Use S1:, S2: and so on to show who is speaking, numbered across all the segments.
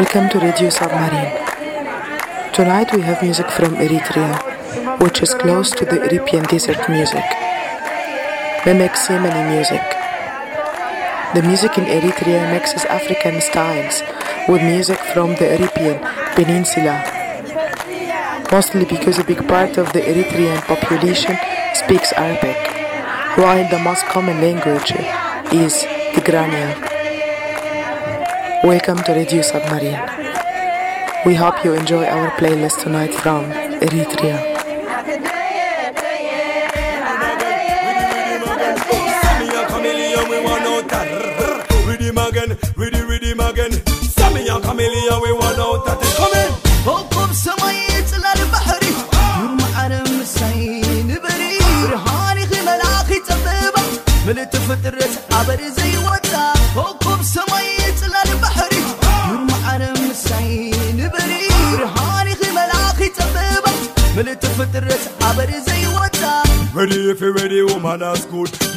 S1: Welcome to Radio Submarine. Tonight we have music from Eritrea, which is close to the European desert music. Mimics Yemeni music. The music in Eritrea mixes African styles with music from the European Peninsula, mostly because a big part of the Eritrean population speaks Arabic, while the most common language is Tigrinya. Welcome to Radio Submarine. We hope you enjoy our playlist tonight from Eritrea.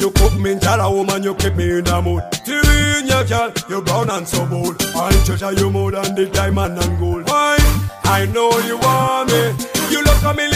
S2: You cook me in jala, woman, you keep me in the mood. Tyrion, your girl, you're brown and so bold. I treasure you more than the diamond and gold. Why? I know you want me. You look at million,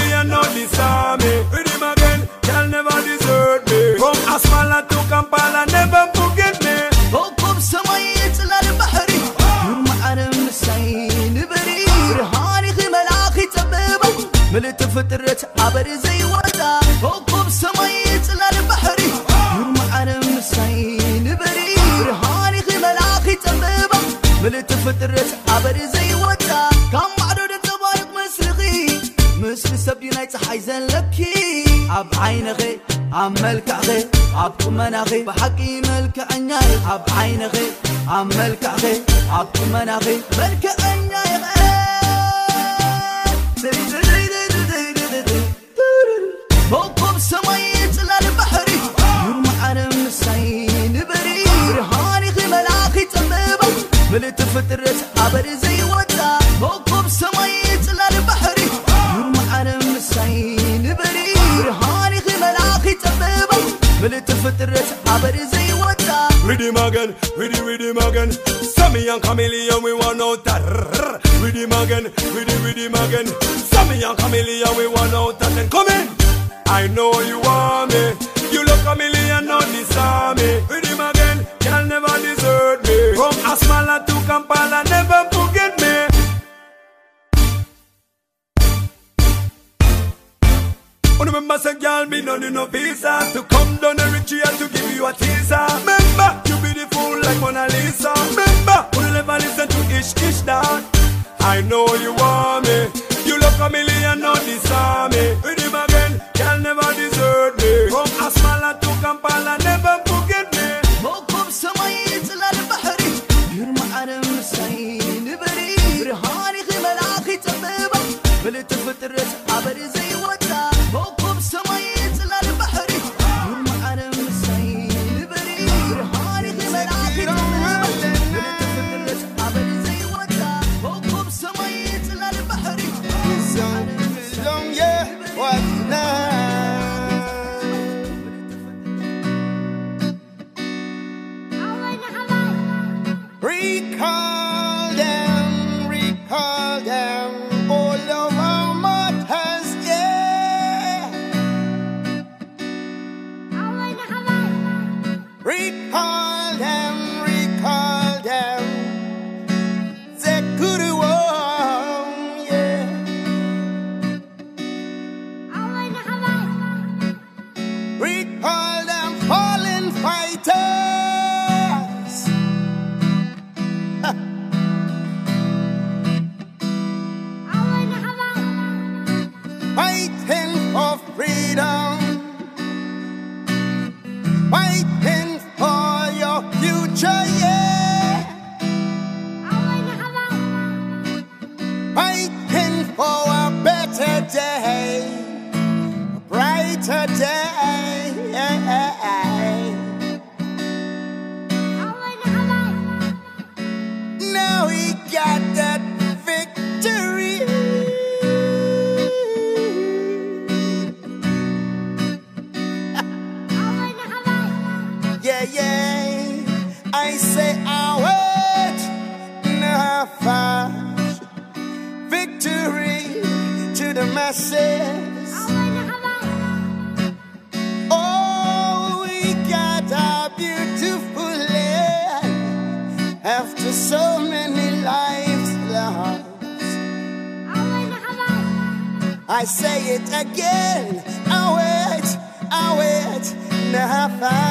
S3: غي بحقي ملك عناي عب عين غي عم ملك
S2: غي عب مناغي ملك عيني Sammy and Chameleon, we want out that. Rhythm again, rhythm, rhythm again. Sammy and Chameleon, we want out that. Then come in. I know you want me. You look a million, not disarm me. Rhythm again, can never desert me. From Asmara to Kampala, never forget me. Remember, say, girl, me no need no visa to come the rest I
S4: say it again, I wait, I wait, never.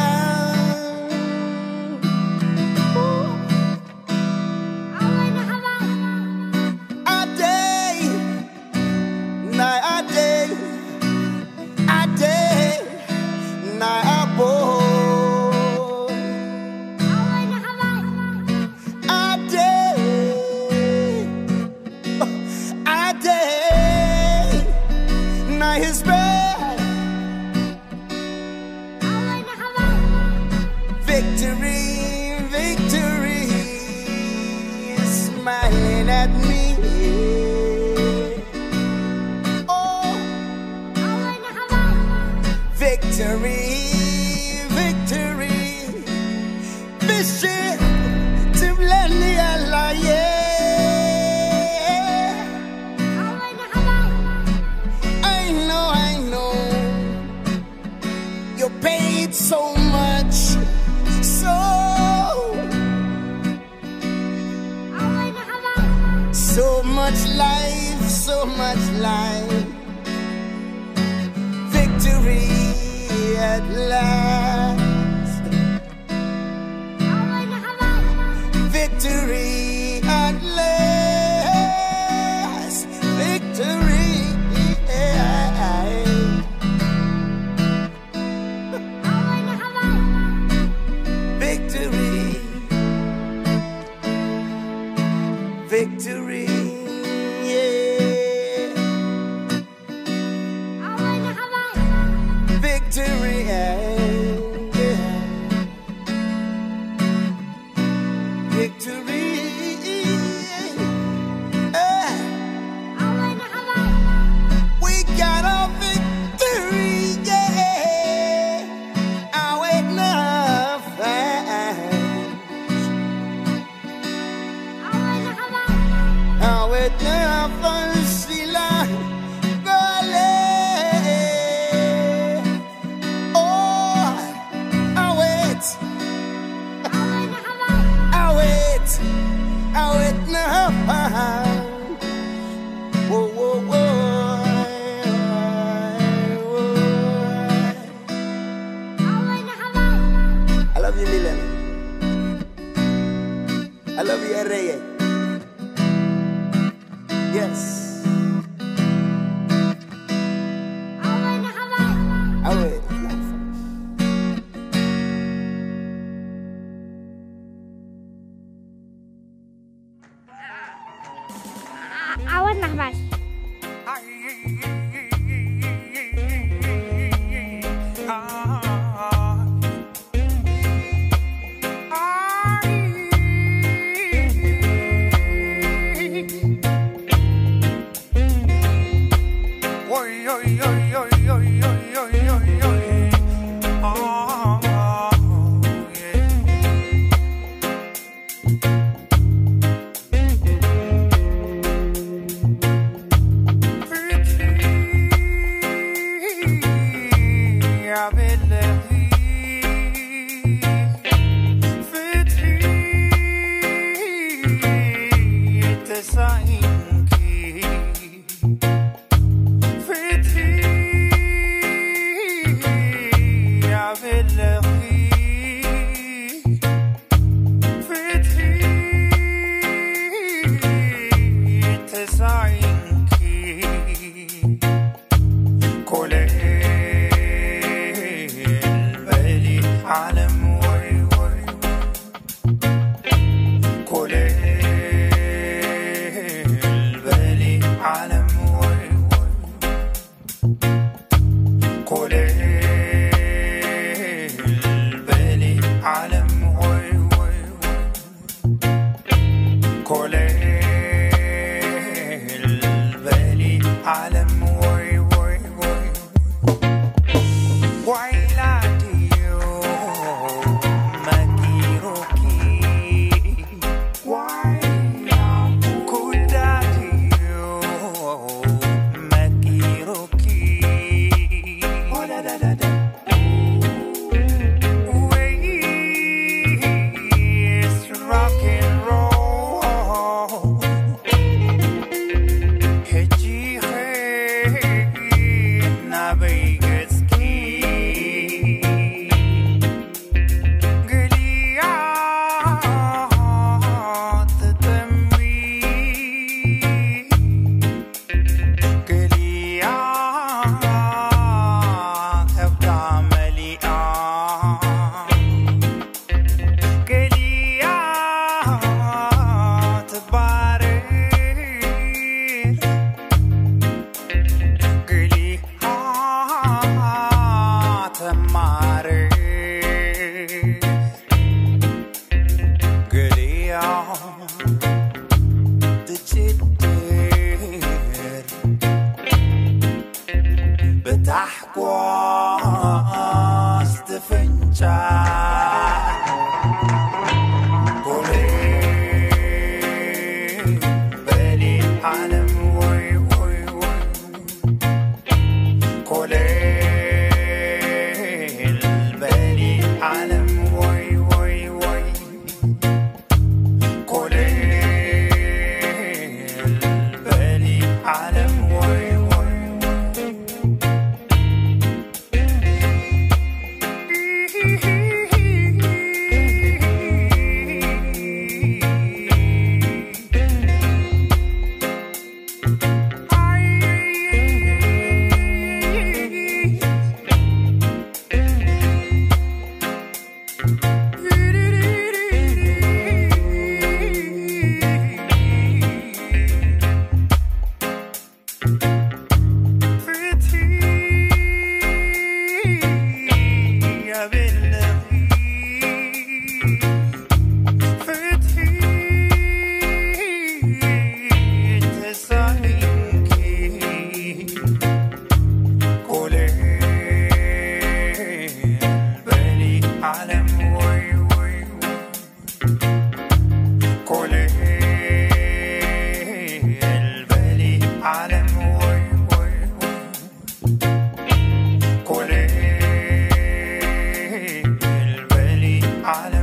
S4: I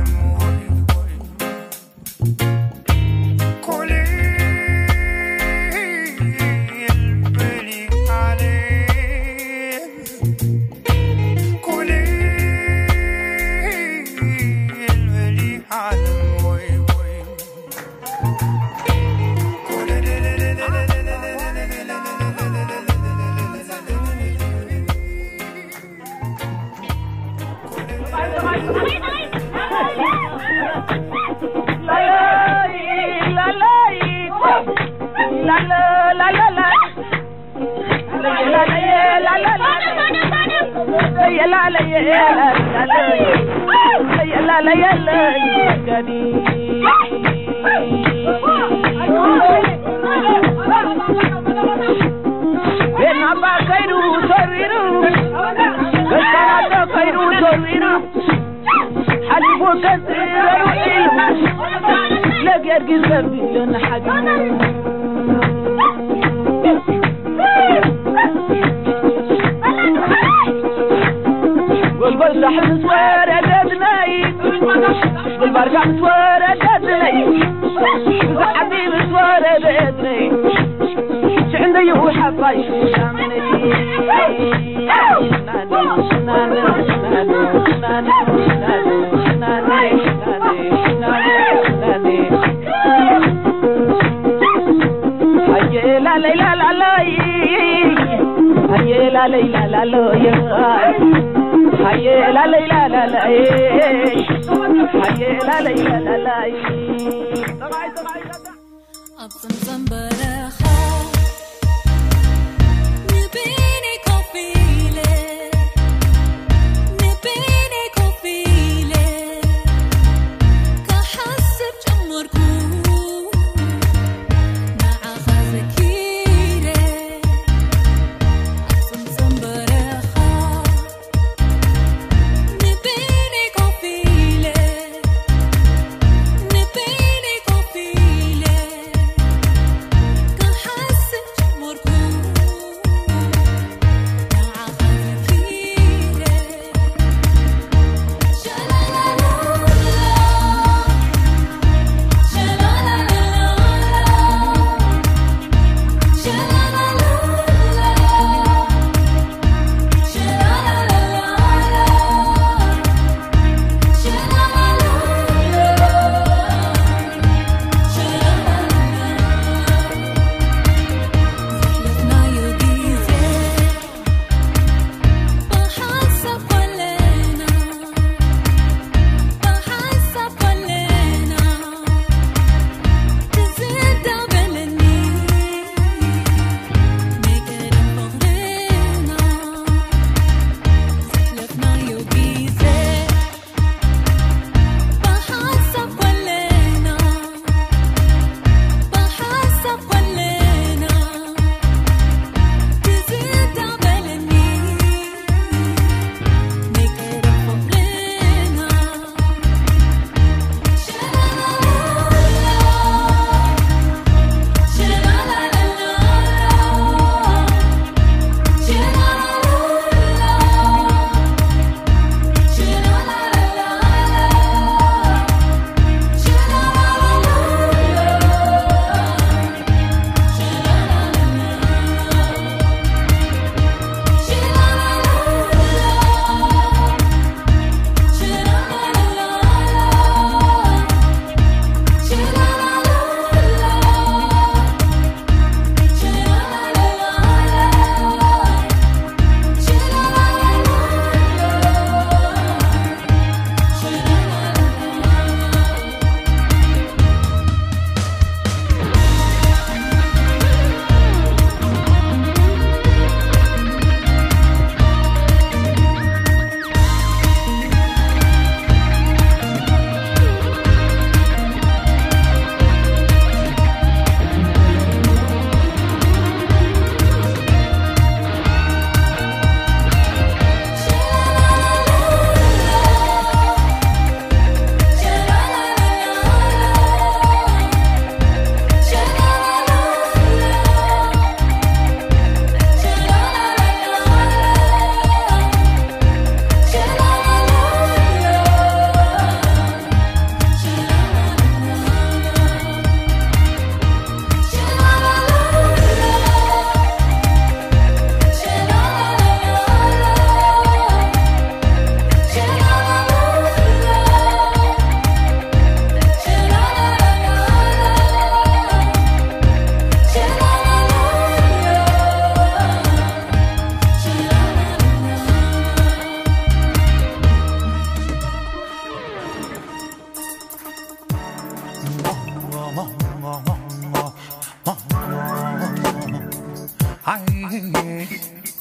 S5: 哎。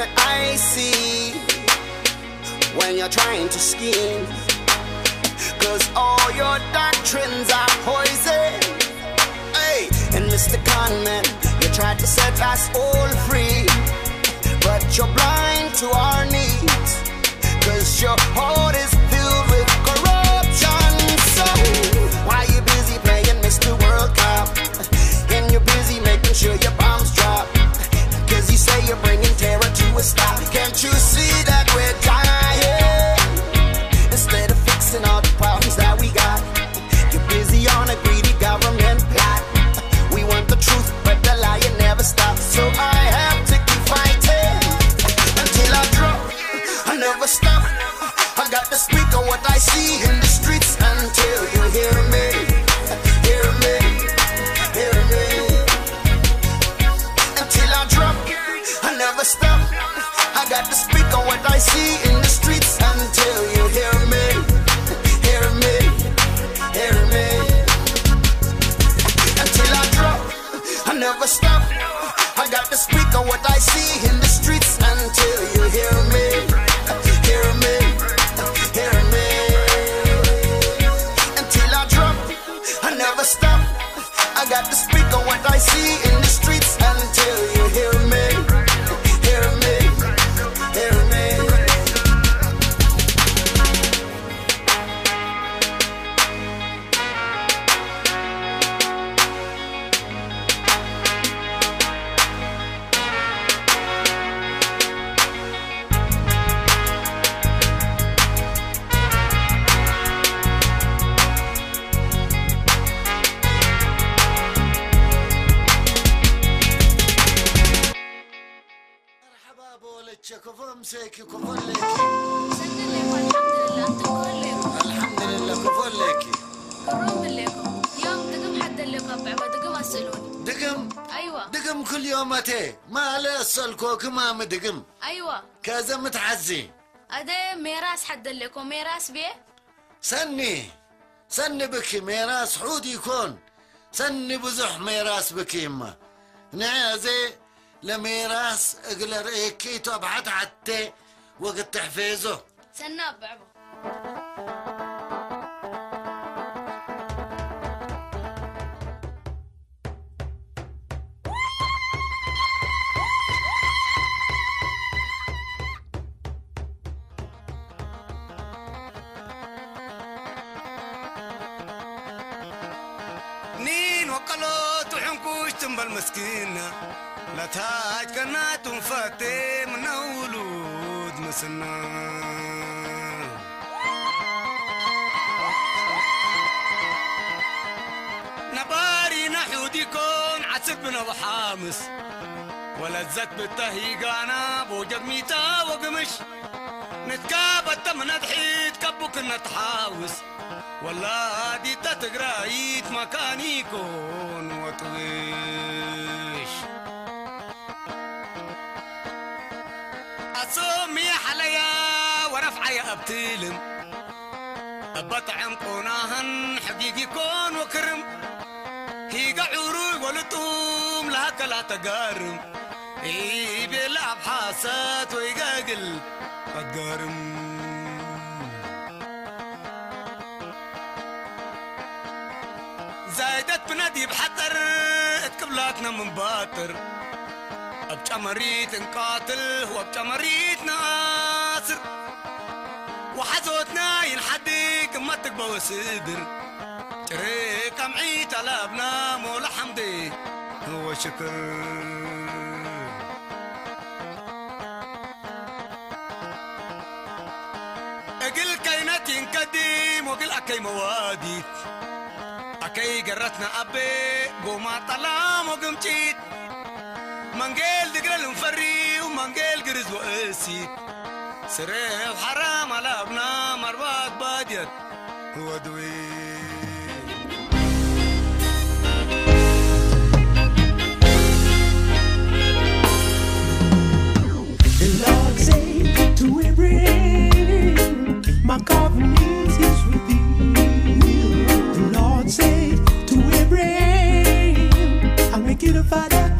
S5: That
S4: I see when you're trying to scheme? Cause all your doctrines are poison. Hey, and Mr. Conman, you tried to set us all free, but you're blind to our needs. Cause your heart is
S6: امسك كفر لك الحمد لله انت
S7: كفر لكم الحمد لله
S6: كفر لك
S7: كرم لكم يوم دقم حد اللي قبع ودقم اسالوني
S6: دقم؟
S7: أيوه.
S6: دقم كل يوم أتي. ما لا أسألكوك ما مدقم.
S7: أيوه.
S6: كذا متعزي.
S7: أدي ميراس حد لكم ميراس بيه
S6: سني. سني بكي ميراس حود يكون. سني بزح ميراس بكي يما نعزي. لميراس اقلر ايكيتو ابعد عتي وقت تحفيزه.
S7: سناب
S8: بعبو لا تاج كنات فاتي من ولود مسنا نباري نحودي كون عسبنا وحامس ولا الزك بالتهيقانا بوجب ميتا وقمش. نتكابت من ضحيت كبك نتحاوس والله دي تتقرأيت مكاني يكون وطويش أصومي حليا ورفعي أبتلم بطعم قناهن حقيقي كون وكرم. هي قعوري ولطوم لها كلا تقارم. إيه بيلعب حاسات ويقاقل أتقارم زايدت بنادي بحطر اتقبلاتنا من باطر. بجمريت نقاتل وبجمريت ناصر. وحزوتنا ينحديك ما تقبو تريك شريك على ابنا مولى حمدي هو شكر. أقل كيناتي نقدم وقل أكي مواديت أكي جرتنا أبي قوما طلام وقمتيت منقيل دقل المفري ومنقيل قرز وقاسي سريه وحرام على ابنا باديت
S9: ودوي Lord to my covenant is with thee. The Lord said to Abraham, I make you the father.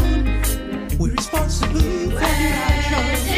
S9: We're responsible for
S10: your
S11: actions.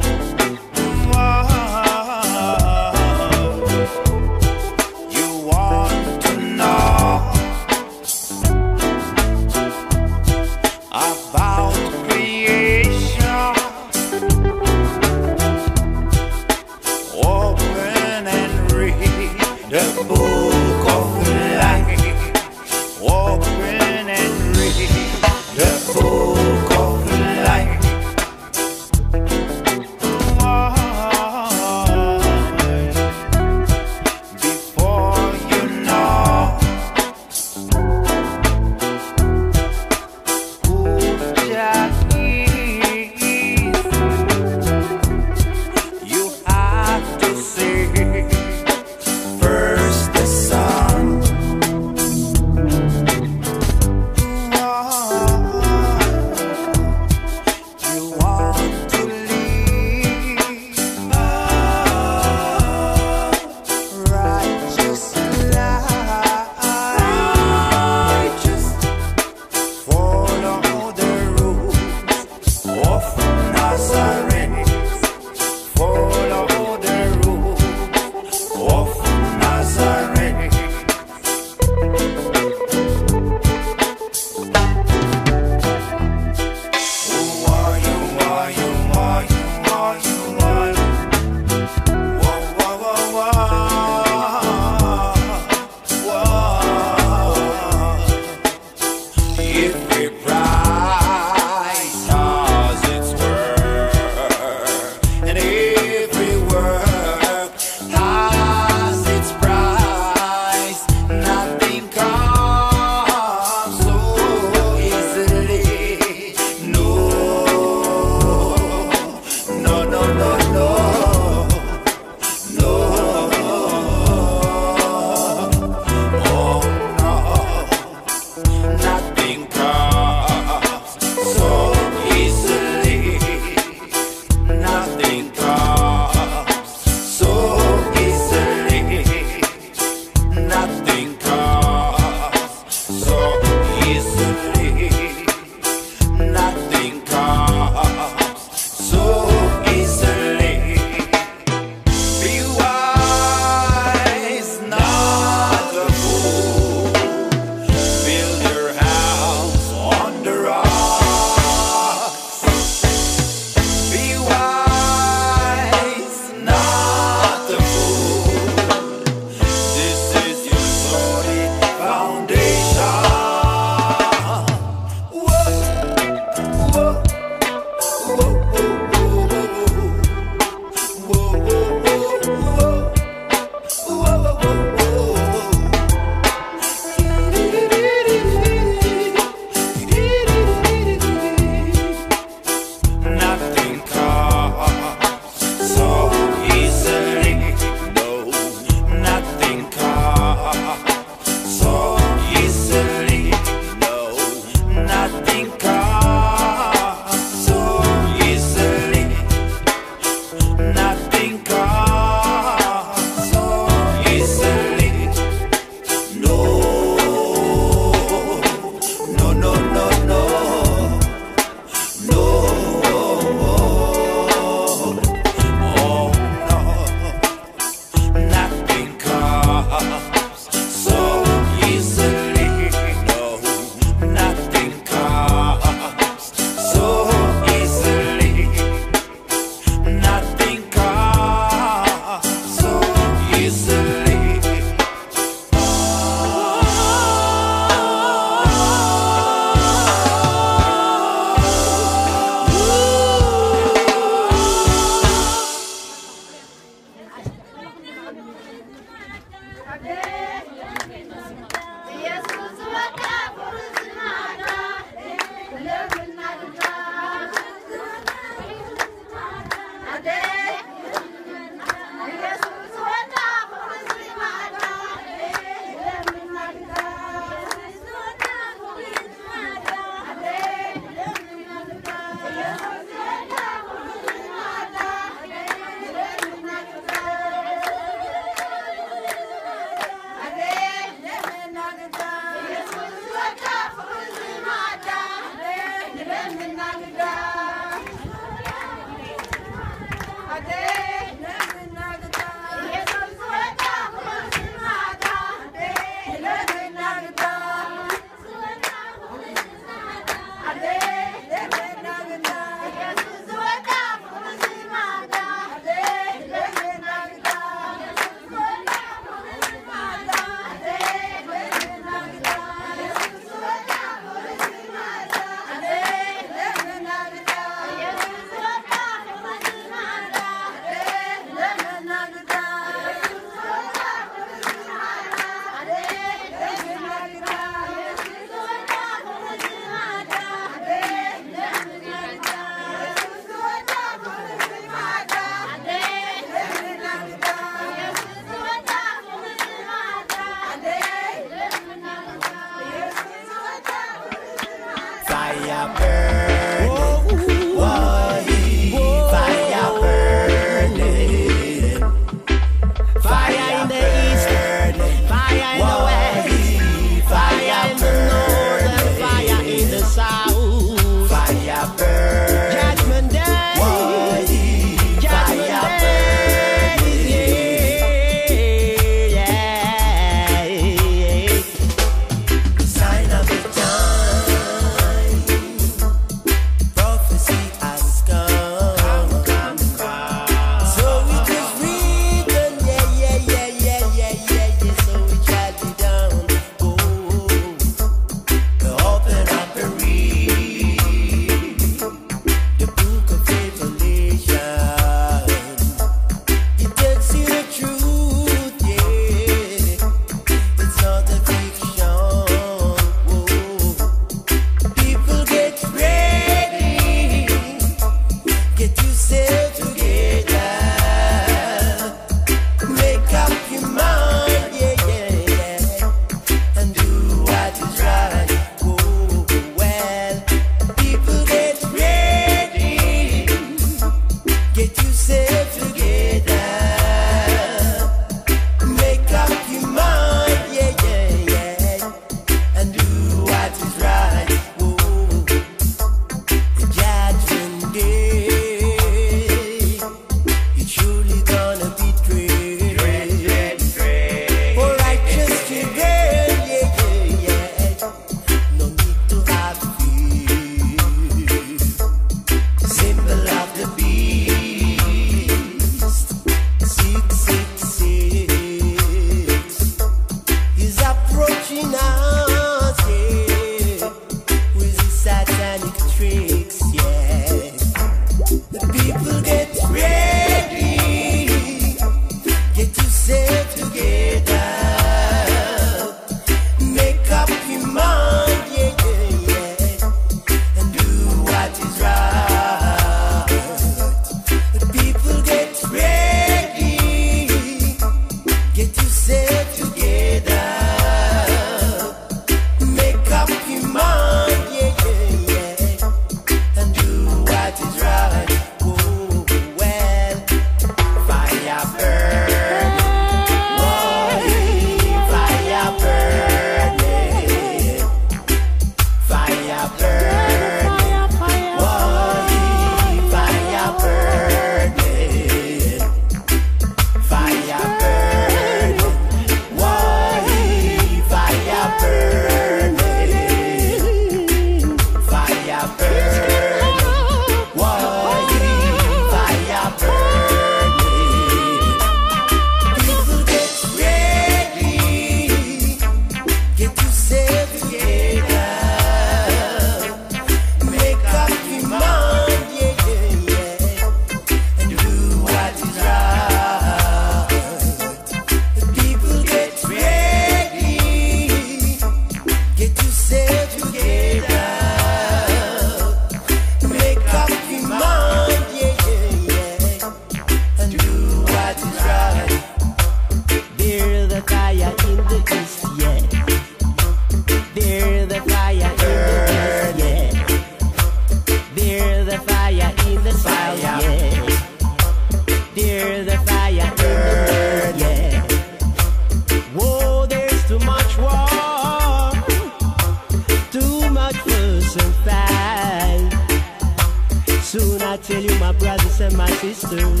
S11: Brothers and my sisters,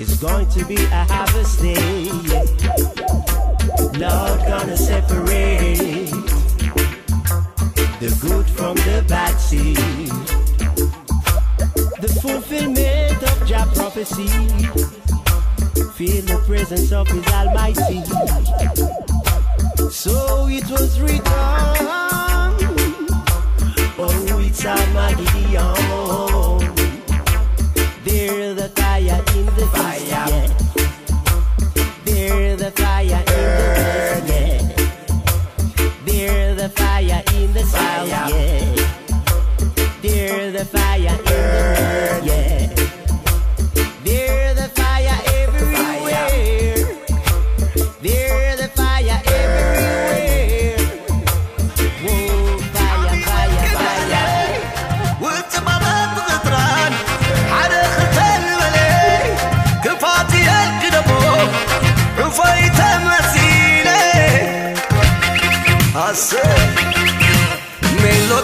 S11: it's going to be a harvest day. Lord gonna separate the good from the bad seed. The fulfillment of Jah prophecy. Feel the presence of His Almighty. So it was written. Oh, it's. There's fire the fire. In the west. Yeah. The fire in the the fire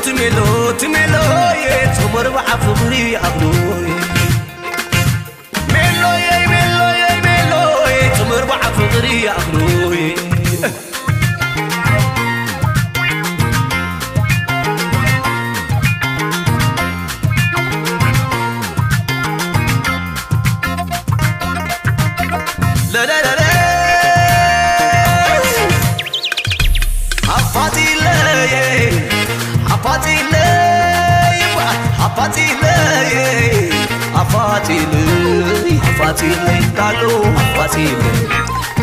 S2: تملو تملو يا تمر
S12: وعفوري عبروي afatile afatile lalo afatile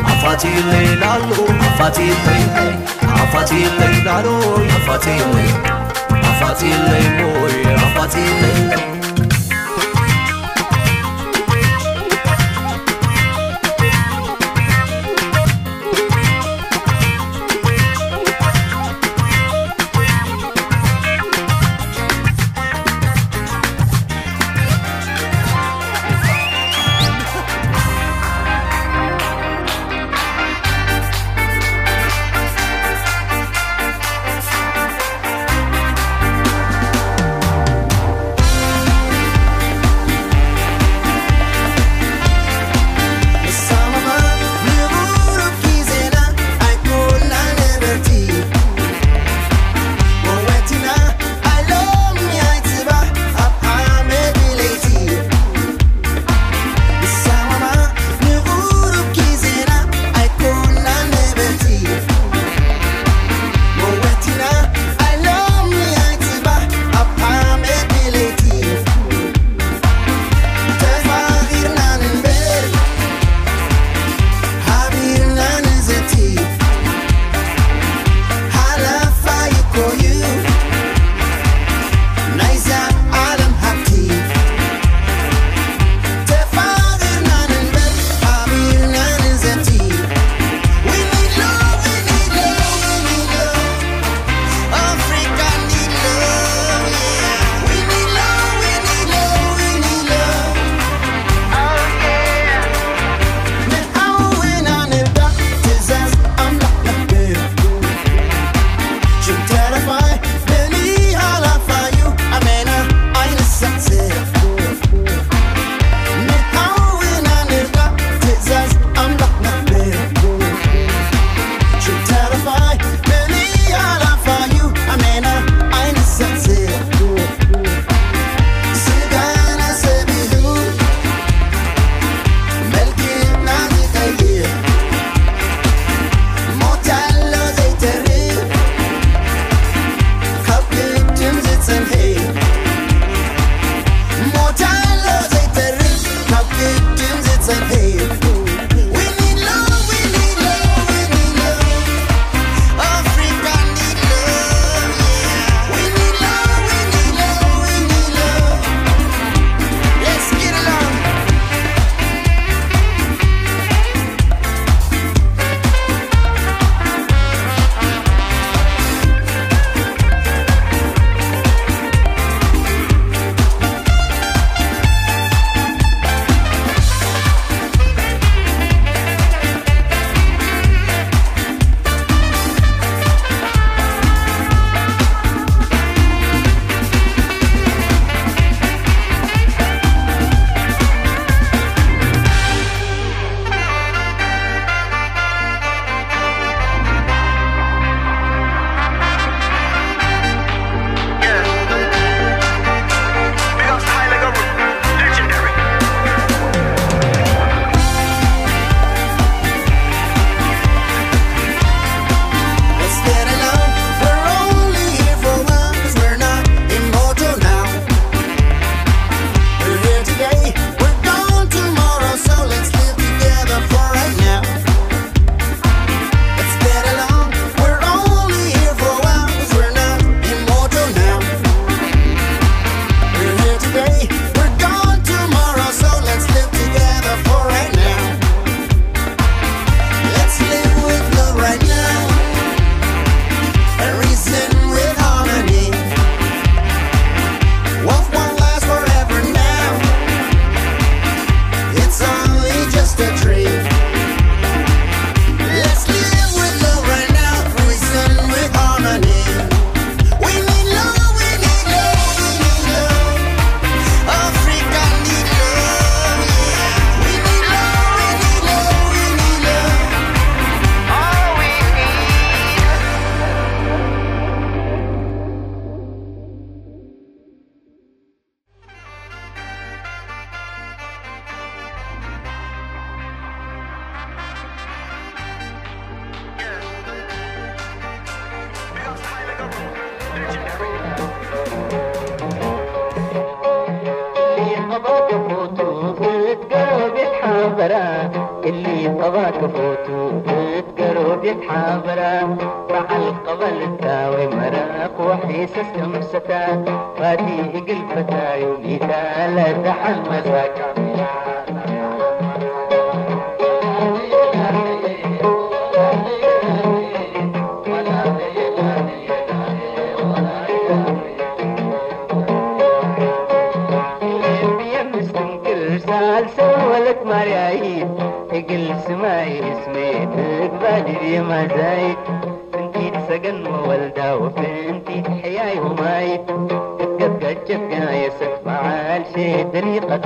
S12: afatile lalo afatile afatile lalo afatile afatile boy afatile.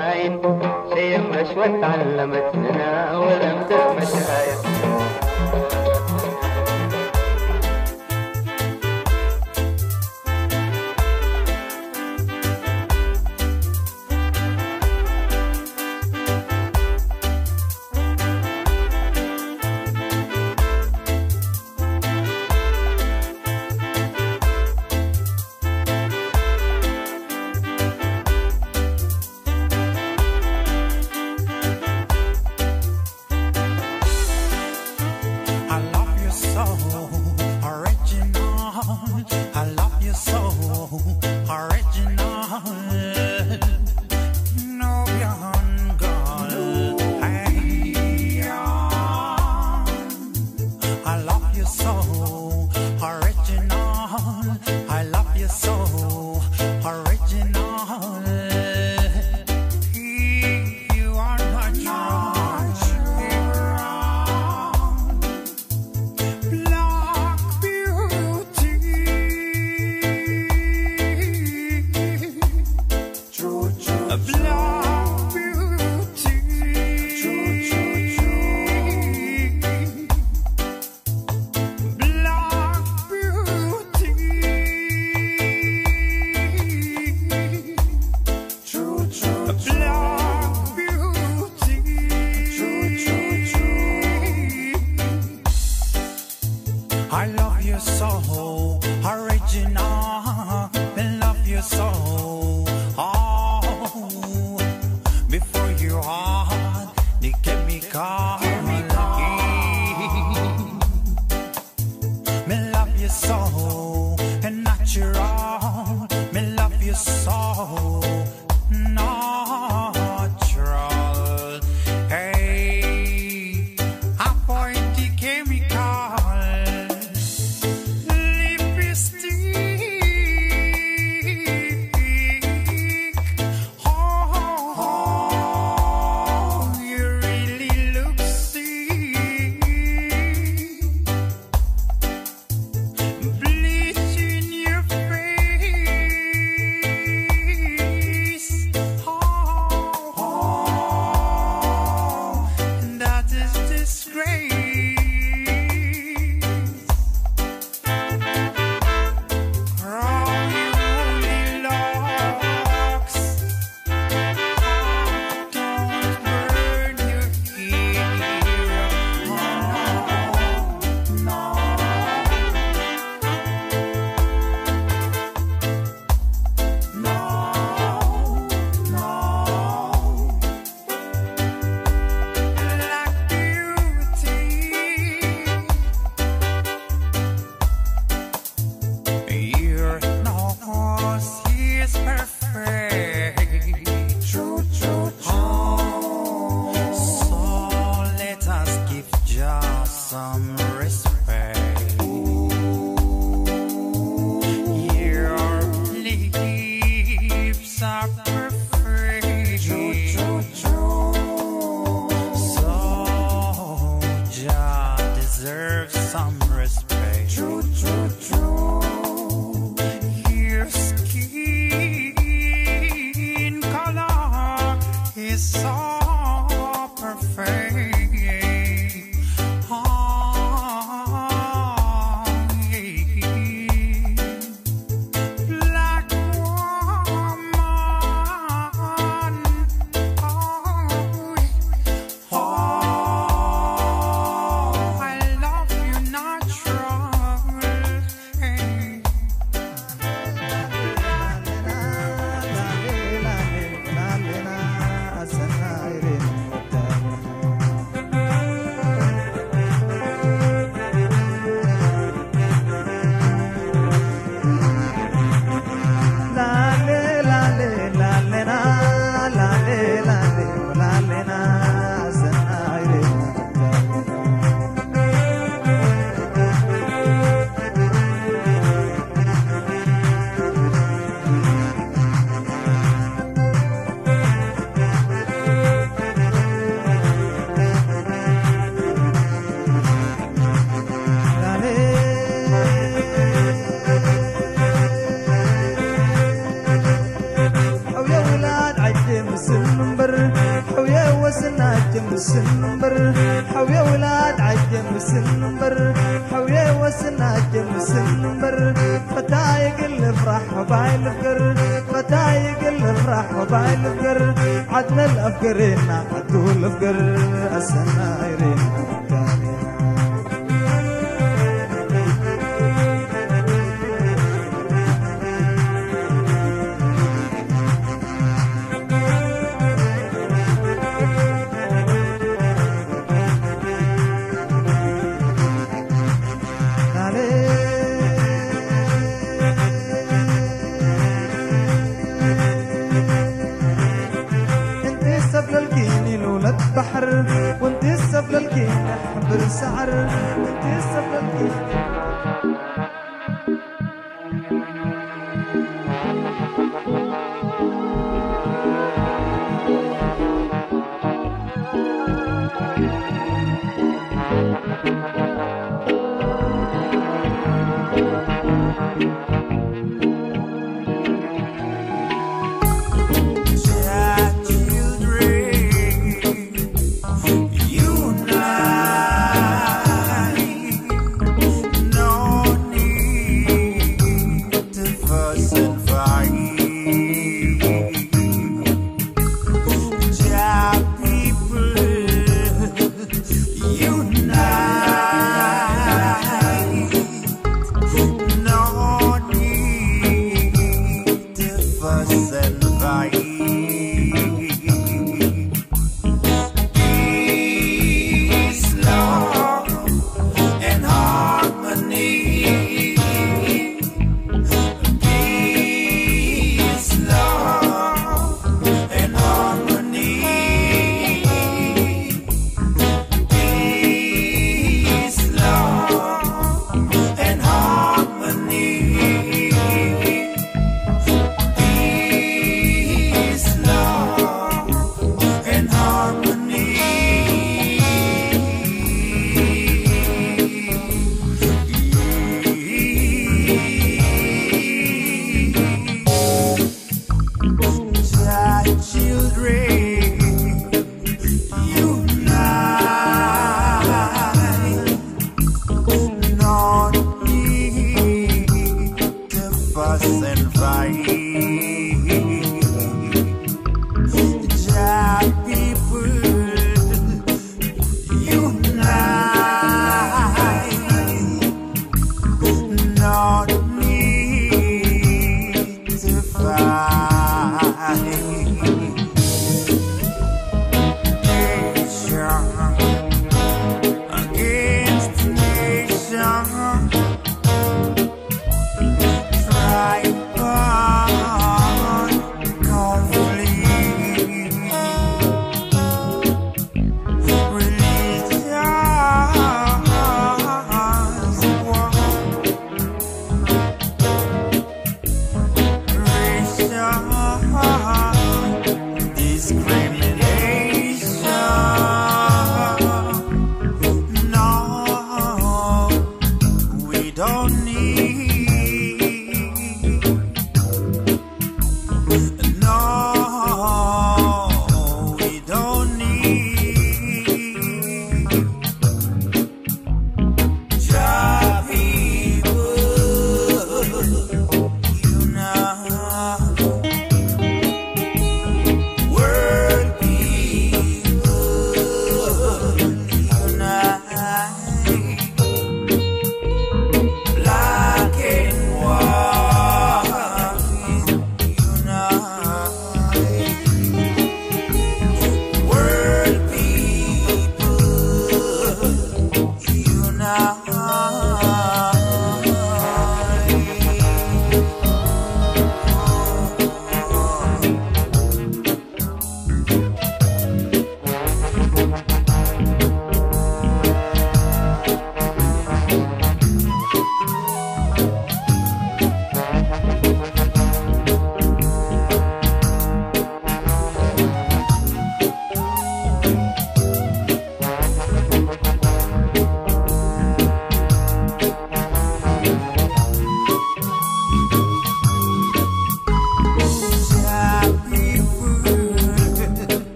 S12: عين سيما شوي تعلمت ولم
S5: تفمش عين your soul and not your all. Me love your soul. saw برسعر من